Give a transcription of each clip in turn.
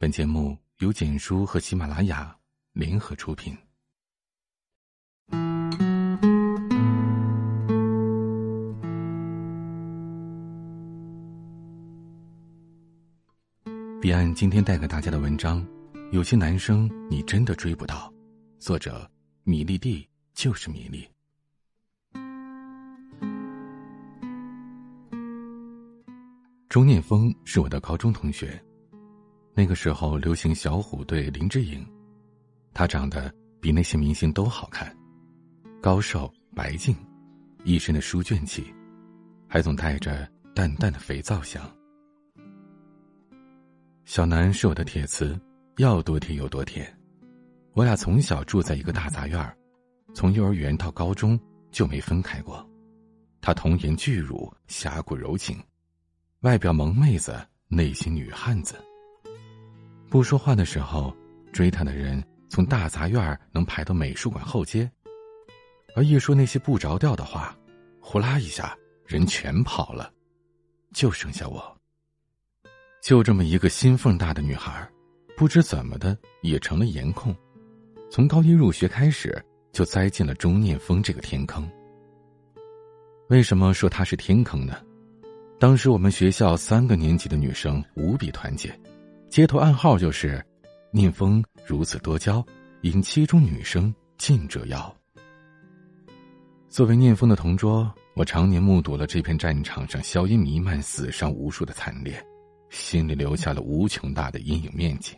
本节目由简书和喜马拉雅联合出品。彼岸今天带给大家的文章，有些男生你真的追不到。作者：米粒蒂，就是米粒。钟念风是我的高中同学。那个时候流行小虎队林志颖，他长得比那些明星都好看，高瘦白净，一身的书卷气，还总带着淡淡的肥皂香。小南是我的铁磁，要多甜有多甜。我俩从小住在一个大杂院从幼儿园到高中就没分开过。他童颜巨乳，侠骨柔情，外表萌妹子，内心女汉子。不说话的时候，追他的人从大杂院能排到美术馆后街，而一说那些不着调的话，呼啦一下人全跑了，就剩下我。就这么一个心缝大的女孩，不知怎么的也成了颜控，从高一入学开始就栽进了钟念风这个天坑。为什么说她是天坑呢？当时我们学校三个年级的女生无比团结。街头暗号就是“念风如此多娇，引七中女生尽折腰”。作为念风的同桌，我常年目睹了这片战场上硝烟弥漫、死伤无数的惨烈，心里留下了无穷大的阴影面积。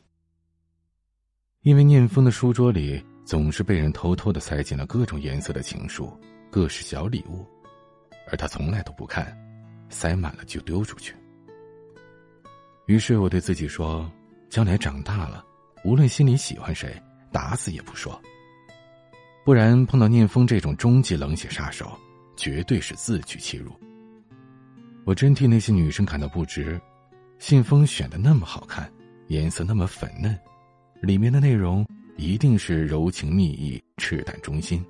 因为念风的书桌里总是被人偷偷的塞进了各种颜色的情书、各式小礼物，而他从来都不看，塞满了就丢出去。于是我对自己说：“将来长大了，无论心里喜欢谁，打死也不说。不然碰到念风这种终极冷血杀手，绝对是自取其辱。”我真替那些女生感到不值。信封选的那么好看，颜色那么粉嫩，里面的内容一定是柔情蜜意、赤胆忠心，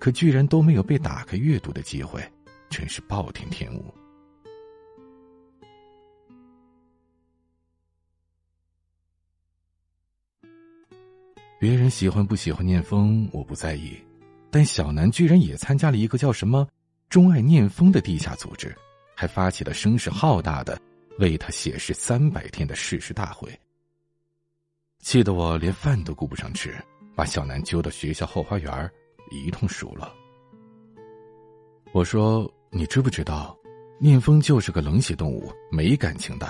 可居然都没有被打开阅读的机会，真是暴殄天物。别人喜欢不喜欢念风，我不在意，但小南居然也参加了一个叫什么“钟爱念风”的地下组织，还发起了声势浩大的为他写诗三百天的誓师大会，气得我连饭都顾不上吃，把小南揪到学校后花园一通数落。我说：“你知不知道，念风就是个冷血动物，没感情的，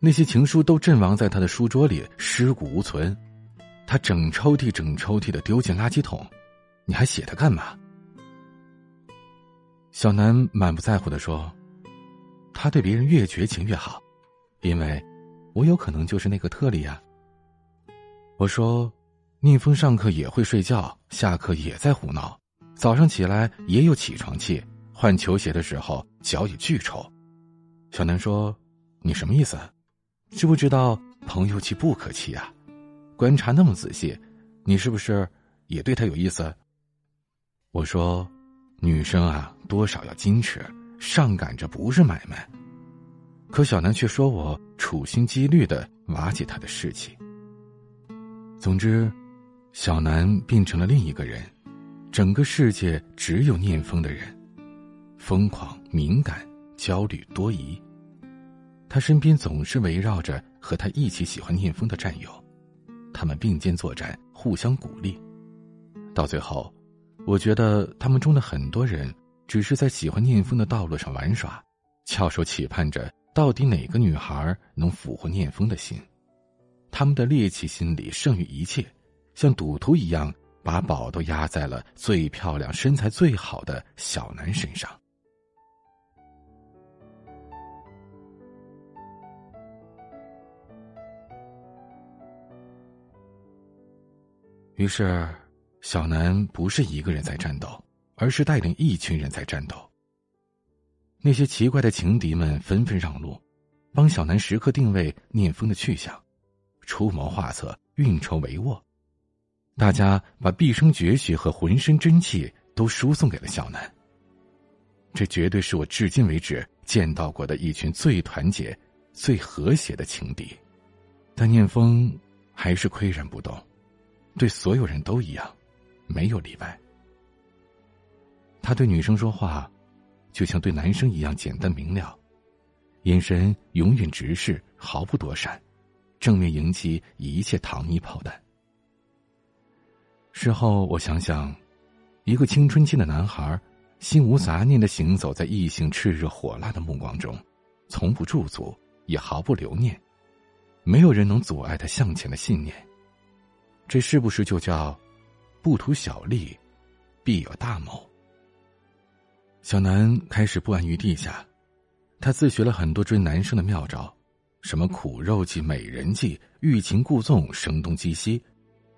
那些情书都阵亡在他的书桌里，尸骨无存。”他整抽屉整抽屉的丢进垃圾桶，你还写他干嘛？小南满不在乎的说：“他对别人越绝情越好，因为，我有可能就是那个特例啊。”我说：“逆风上课也会睡觉，下课也在胡闹，早上起来也有起床气，换球鞋的时候脚也巨臭。”小南说：“你什么意思？知不知道朋友气不可欺啊？”观察那么仔细，你是不是也对他有意思？我说，女生啊，多少要矜持，上赶着不是买卖。可小南却说我处心积虑的瓦解他的士气。总之，小南变成了另一个人，整个世界只有念风的人，疯狂、敏感、焦虑、多疑。他身边总是围绕着和他一起喜欢念风的战友。他们并肩作战，互相鼓励，到最后，我觉得他们中的很多人只是在喜欢念风的道路上玩耍，翘首企盼着到底哪个女孩能俘获念风的心。他们的猎奇心理胜于一切，像赌徒一样把宝都压在了最漂亮、身材最好的小南身上。于是，小南不是一个人在战斗，而是带领一群人在战斗。那些奇怪的情敌们纷纷让路，帮小南时刻定位念风的去向，出谋划策，运筹帷幄。大家把毕生绝学和浑身真气都输送给了小南。这绝对是我至今为止见到过的一群最团结、最和谐的情敌。但念风还是岿然不动，对所有人都一样，没有例外。他对女生说话，就像对男生一样简单明了，眼神永远直视，毫不躲闪，正面迎击一切糖衣炮弹。事后我想想，一个青春期的男孩，心无杂念的行走在异性炽热火辣的目光中，从不驻足，也毫不留念，没有人能阻碍他向前的信念。这是不是就叫不图小利，必有大谋？小南开始不安于地下，他自学了很多追男生的妙招，什么苦肉计、美人计、欲擒故纵、声东击西，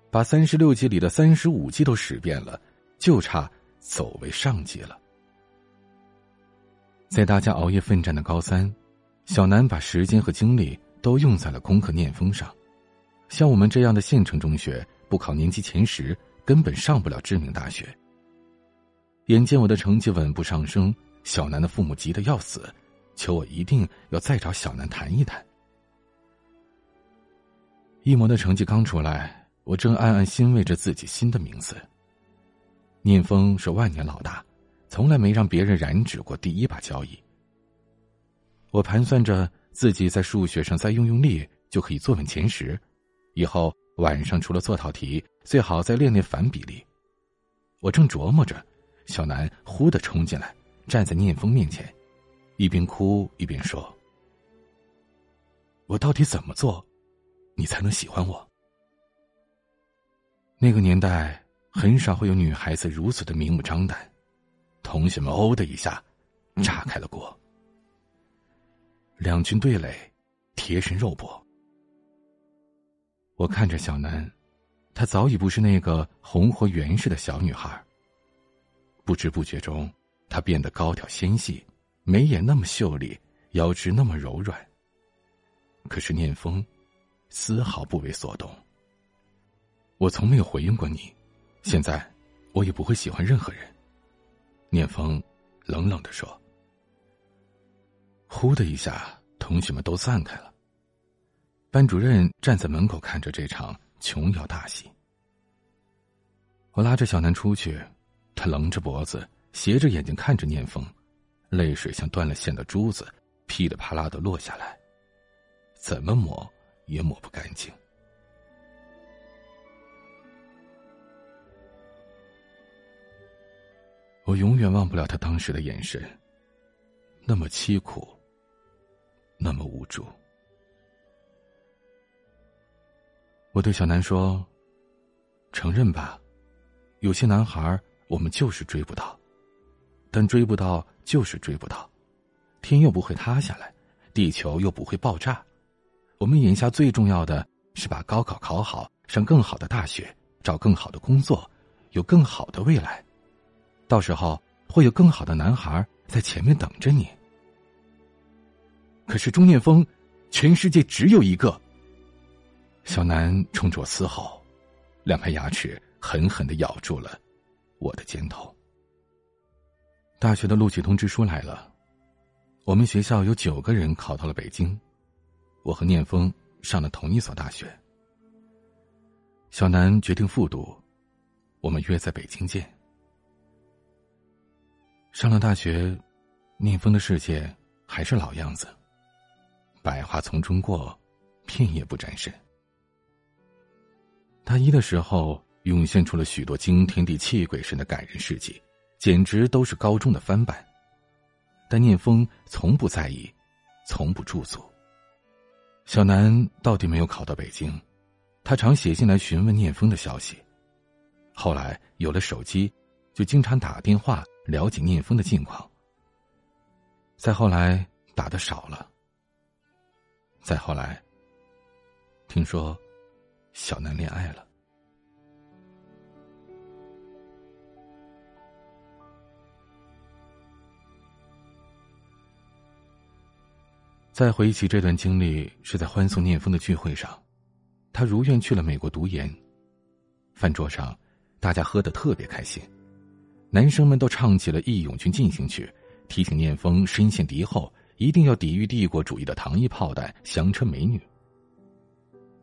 把三十六计里的三十五计都使遍了，就差走为上计了。在大家熬夜奋战的高三，小南把时间和精力都用在了功课念风上。像我们这样的县城中学，不考年级前十，根本上不了知名大学。眼见我的成绩稳步上升，小南的父母急得要死，求我一定要再找小南谈一谈。一模的成绩刚出来，我正暗暗欣慰着自己新的名字。念风是万年老大，从来没让别人染指过第一把交椅。我盘算着自己在数学上再用用力，就可以坐稳前十，以后晚上除了做套题，最好再练练反比例。我正琢磨着。小南忽的冲进来，站在念风面前，一边哭一边说：“我到底怎么做，你才能喜欢我？”那个年代很少会有女孩子如此的明目张胆，同学们哦的一下，炸开了锅。两军对垒，贴身肉搏。我看着小南，她早已不是那个红活原始的小女孩。不知不觉中，她变得高挑纤细，眉眼那么秀丽，腰肢那么柔软。可是念风，丝毫不为所动。我从没有回应过你，现在我也不会喜欢任何人。念风冷冷的说。呼的一下，同学们都散开了。班主任站在门口看着这场琼瑶大戏。我拉着小南出去。他棱着脖子，斜着眼睛看着念风，泪水像断了线的珠子，噼里啪啦的落下来，怎么抹也抹不干净。我永远忘不了他当时的眼神，那么凄苦，那么无助。我对小南说：“承认吧，有些男孩。”我们就是追不到，但追不到就是追不到，天又不会塌下来，地球又不会爆炸。我们眼下最重要的是把高考考好，上更好的大学，找更好的工作，有更好的未来。到时候会有更好的男孩在前面等着你。可是钟念风，全世界只有一个。小南冲着我嘶吼，两排牙齿狠狠的咬住了。我的肩头。大学的录取通知书来了，我们学校有九个人考到了北京，我和念风上了同一所大学。小南决定复读，我们约在北京见。上了大学，念风的世界还是老样子，百花丛中过，片叶不沾身。大一的时候。涌现出了许多惊天地泣鬼神的感人事迹，简直都是高中的翻版。但念风从不在意，从不驻足。小南到底没有考到北京，他常写信来询问念风的消息。后来有了手机，就经常打电话了解念风的近况。再后来打的少了。再后来，听说小南恋爱了。再回忆起这段经历，是在欢送念风的聚会上，他如愿去了美国读研。饭桌上，大家喝得特别开心，男生们都唱起了《义勇军进行曲》，提醒念风身陷敌后，一定要抵御帝国主义的糖衣炮弹、香车美女。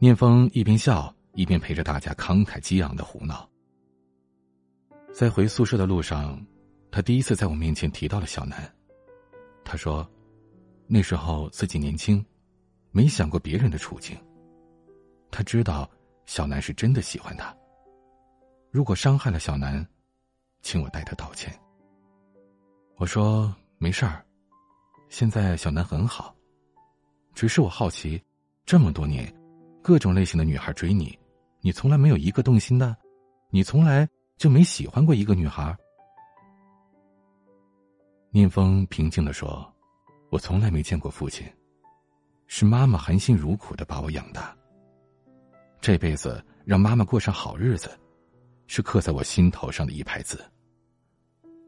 聂风一边笑一边陪着大家慷慨激昂的胡闹。在回宿舍的路上，他第一次在我面前提到了小南。他说：“那时候自己年轻，没想过别人的处境。他知道小南是真的喜欢他。如果伤害了小南，请我代他道歉。”我说：“没事儿，现在小南很好，只是我好奇，这么多年，各种类型的女孩追你，你从来没有一个动心的，你从来。”就没喜欢过一个女孩。念风平静的说：“我从来没见过父亲，是妈妈含辛茹苦的把我养大。这辈子让妈妈过上好日子，是刻在我心头上的一排字。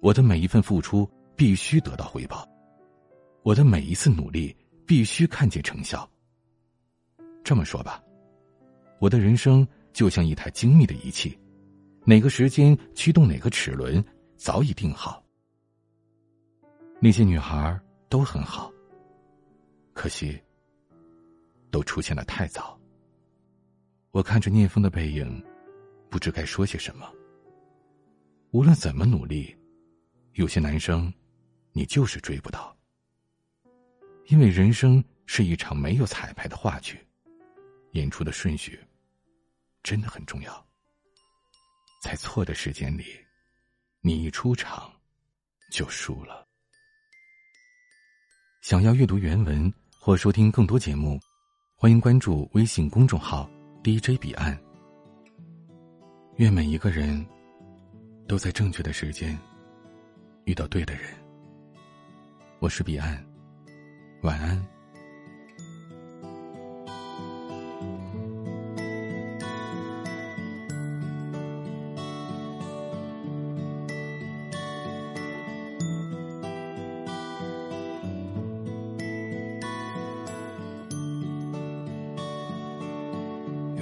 我的每一份付出必须得到回报，我的每一次努力必须看见成效。这么说吧，我的人生就像一台精密的仪器。”哪个时间驱动哪个齿轮，早已定好。那些女孩都很好，可惜都出现的太早。我看着聂风的背影，不知该说些什么。无论怎么努力，有些男生，你就是追不到。因为人生是一场没有彩排的话剧，演出的顺序真的很重要。在错的时间里，你一出场就输了。想要阅读原文或收听更多节目，欢迎关注微信公众号 “DJ 彼岸”。愿每一个人都在正确的时间遇到对的人。我是彼岸，晚安。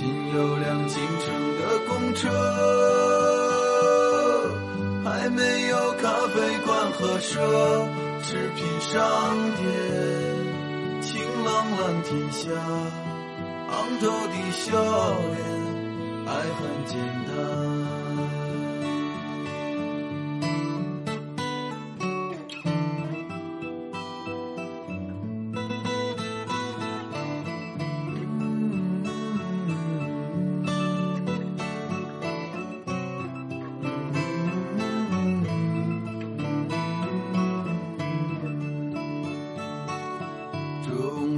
仅有辆进城的公车，还没有咖啡馆和奢侈品商店。晴朗蓝天下，昂头的笑脸，爱很简单。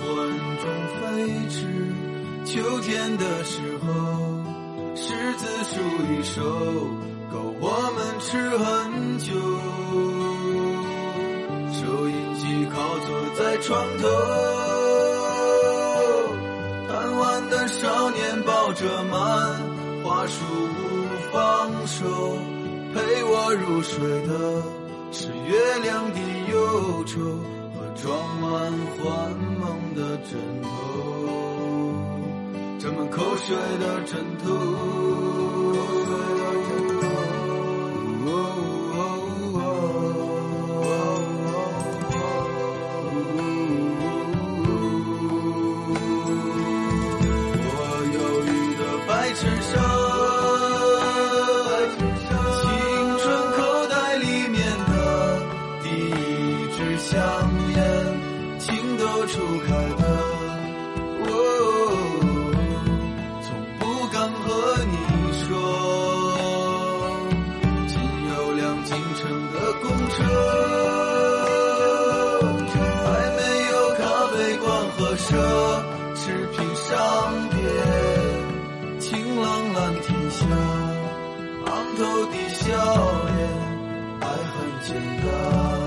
黄昏中飞驰，秋天的时候，柿子树一熟，够我们吃很久。收音机靠坐在床头，贪玩的少年抱着漫画书不放手，陪我入睡的是月亮的忧愁。装满幻梦的枕头沾满口水的枕头。昂头的笑脸，爱很简单。